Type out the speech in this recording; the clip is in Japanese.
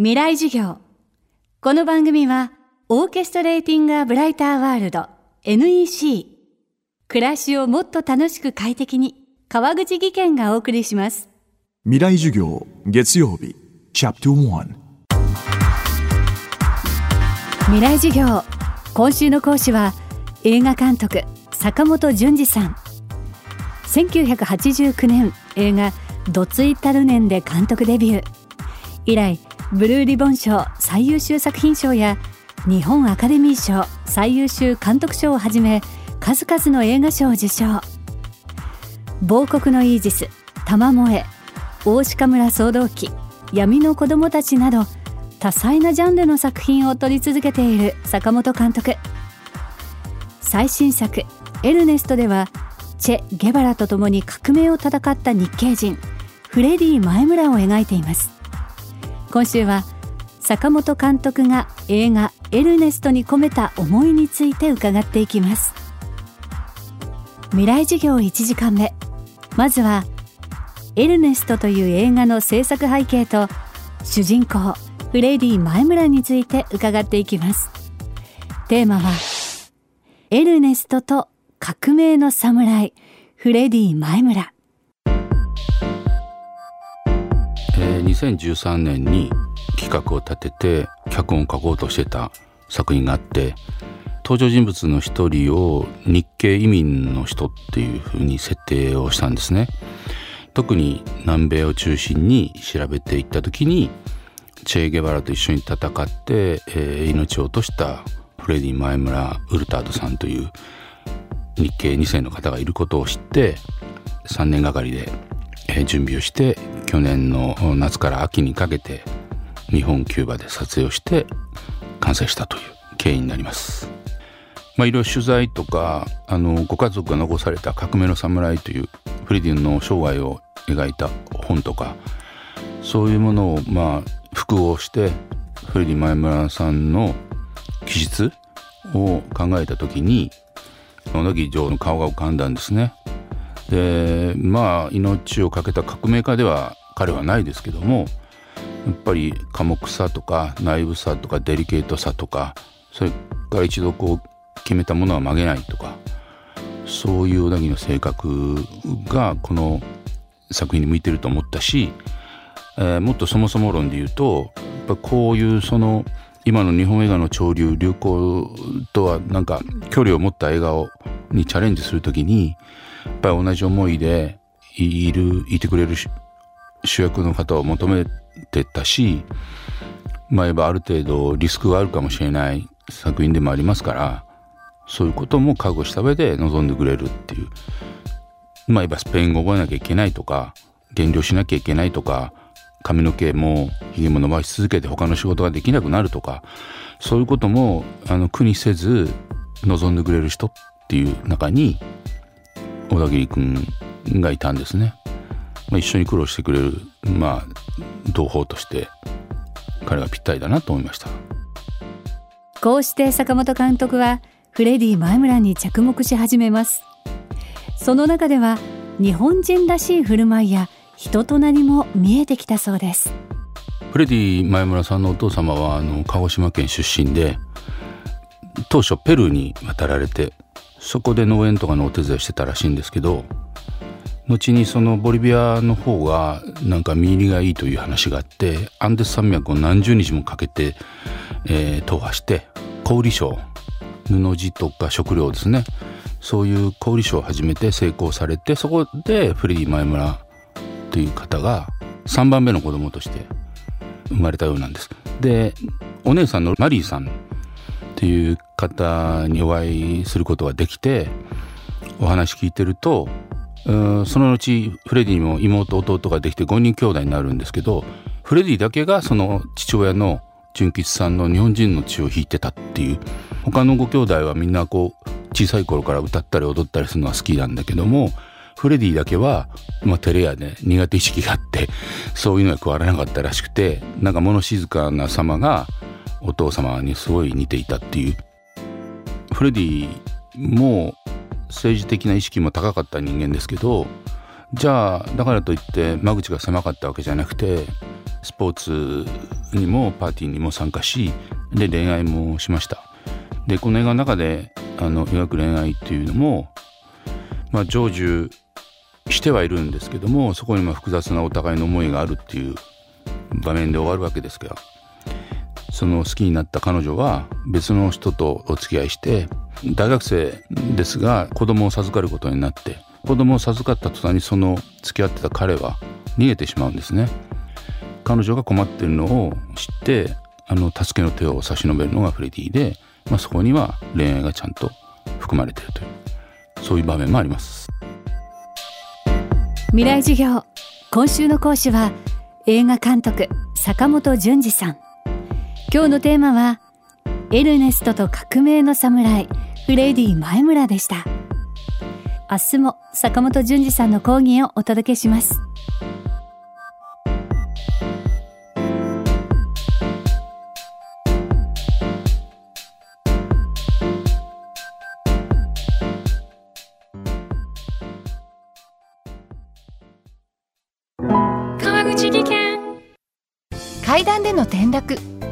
未来授業。この番組はオーケストレーティング・ア・ブライター・ワールド NEC 暮らしをもっと楽しく快適に川口義賢がお送りします。未来授業月曜日チャプター未来授業。今週の講師は映画監督坂本淳二さん。1989年映画ドツイタルネンで監督デビュー。以来ブルーリボン賞最優秀作品賞や日本アカデミー賞最優秀監督賞をはじめ数々の映画賞を受賞。亡国のイージス玉萌え大鹿村騒動記闇の子供たちなど多彩なジャンルの作品を撮り続けている坂本監督。最新作「エルネスト」ではチェ・ゲバラと共に革命を戦った日系人フレディ前村を描いています。今週は坂本監督が映画「エルネスト」に込めた思いについて伺っていきます。未来授業1時間目。まずは「エルネスト」という映画の制作背景と主人公フレディ前村について伺っていきます。テーマはエルネストと革命の侍フレディ前村2013年に企画を立てて脚本を書こうとしてた作品があって登場人物の一人を日系移民の人っていうふうに設定をしたんですね。特に南米を中心に調べていった時にチェ・ゲバラと一緒に戦って、えー、命を落としたフレディ・前村ウルタードさんという日系2世の方がいることを知って3年がかりで準備をして去年の夏から秋にかけて日本キューバで撮影をして完成したという経緯になります。まあ、いろいろ取材とかあのご家族が残された「革命の侍」というフレディの生涯を描いた本とかそういうものをまあ複合してフレディ前村さんの記述を考えた時にその時女王の顔が浮かんだんですね。でまあ命を懸けた革命家では彼はないですけどもやっぱり寡黙さとか内部さとかデリケートさとかそれから一度こう決めたものは曲げないとかそういう小田切の性格がこの作品に向いてると思ったし、えー、もっとそもそも論で言うとやっぱこういうその今の日本映画の潮流流行とはなんか距離を持った映画をにチャレンジするときにやっぱり同じ思いでいるいてくれる主役の方を求めてたしまあ言えばある程度リスクがあるかもしれない作品でもありますからそういうことも覚悟した上で臨んでくれるっていうまあ言えばスペイン語覚えなきゃいけないとか減量しなきゃいけないとか髪の毛もひげも伸ばし続けて他の仕事ができなくなるとかそういうこともあの苦にせず望んでくれる人っていう中に小田切君がいたんですね。まあ、一緒に苦労してくれる、まあ、同胞として彼がぴったりだなと思いました。こうして坂本監督はフレディ前村に着目し始めます。その中では日本人らしい振る舞いや人となりも見えてきたそうです。フレディ前村さんのお父様はあの鹿児島県出身で当初ペルーに渡られてそこで農園とかのお手伝いしてたらしいんですけど後にそのボリビアの方がなんか見入りがいいという話があってアンデス山脈を何十日もかけて、えー、踏破して小売商布地とか食料ですねそういう小売商を始めて成功されてそこでフレディ前村という方が3番目の子供として生まれたようなんです。でお姉さんのマリーさんっていう方にお会いすることができてお話聞いてるとその後フレディも妹弟ができて5人兄弟になるんですけどフレディだけがその父親の純吉さんの日本人の血を引いてたっていう他のご兄弟はみんなこう小さい頃から歌ったり踊ったりするのは好きなんだけどもフレディだけは、まあ、照れ屋で苦手意識があってそういうのが加わらなかったらしくてなんか物静かな様がお父様にすごい似ていたっていう。フレディも政治的な意識も高かった人間ですけどじゃあだからといって間口が狭かったわけじゃなくてスポーツにもパーティーにも参加しで恋愛もしました。でこの映画の中であの描く恋愛っていうのも、まあ、成就してはいるんですけどもそこにも複雑なお互いの思いがあるっていう場面で終わるわけですがその好きになった彼女は別の人とお付き合いして大学生ですが子供を授かることになって子供を授かった途端にその付き合ってた彼は逃げてしまうんですね。彼女が困ってるのを知ってあの助けの手を差し伸べるのがフレディで、まあ、そこには恋愛がちゃんと含まれているというそういう場面もあります。未来授業。今週の講師は映画監督坂本淳二さん。今日のテーマはエルネストと革命の侍フレディ前村でした。明日も坂本淳二さんの講義をお届けします。川口技研。階段での転落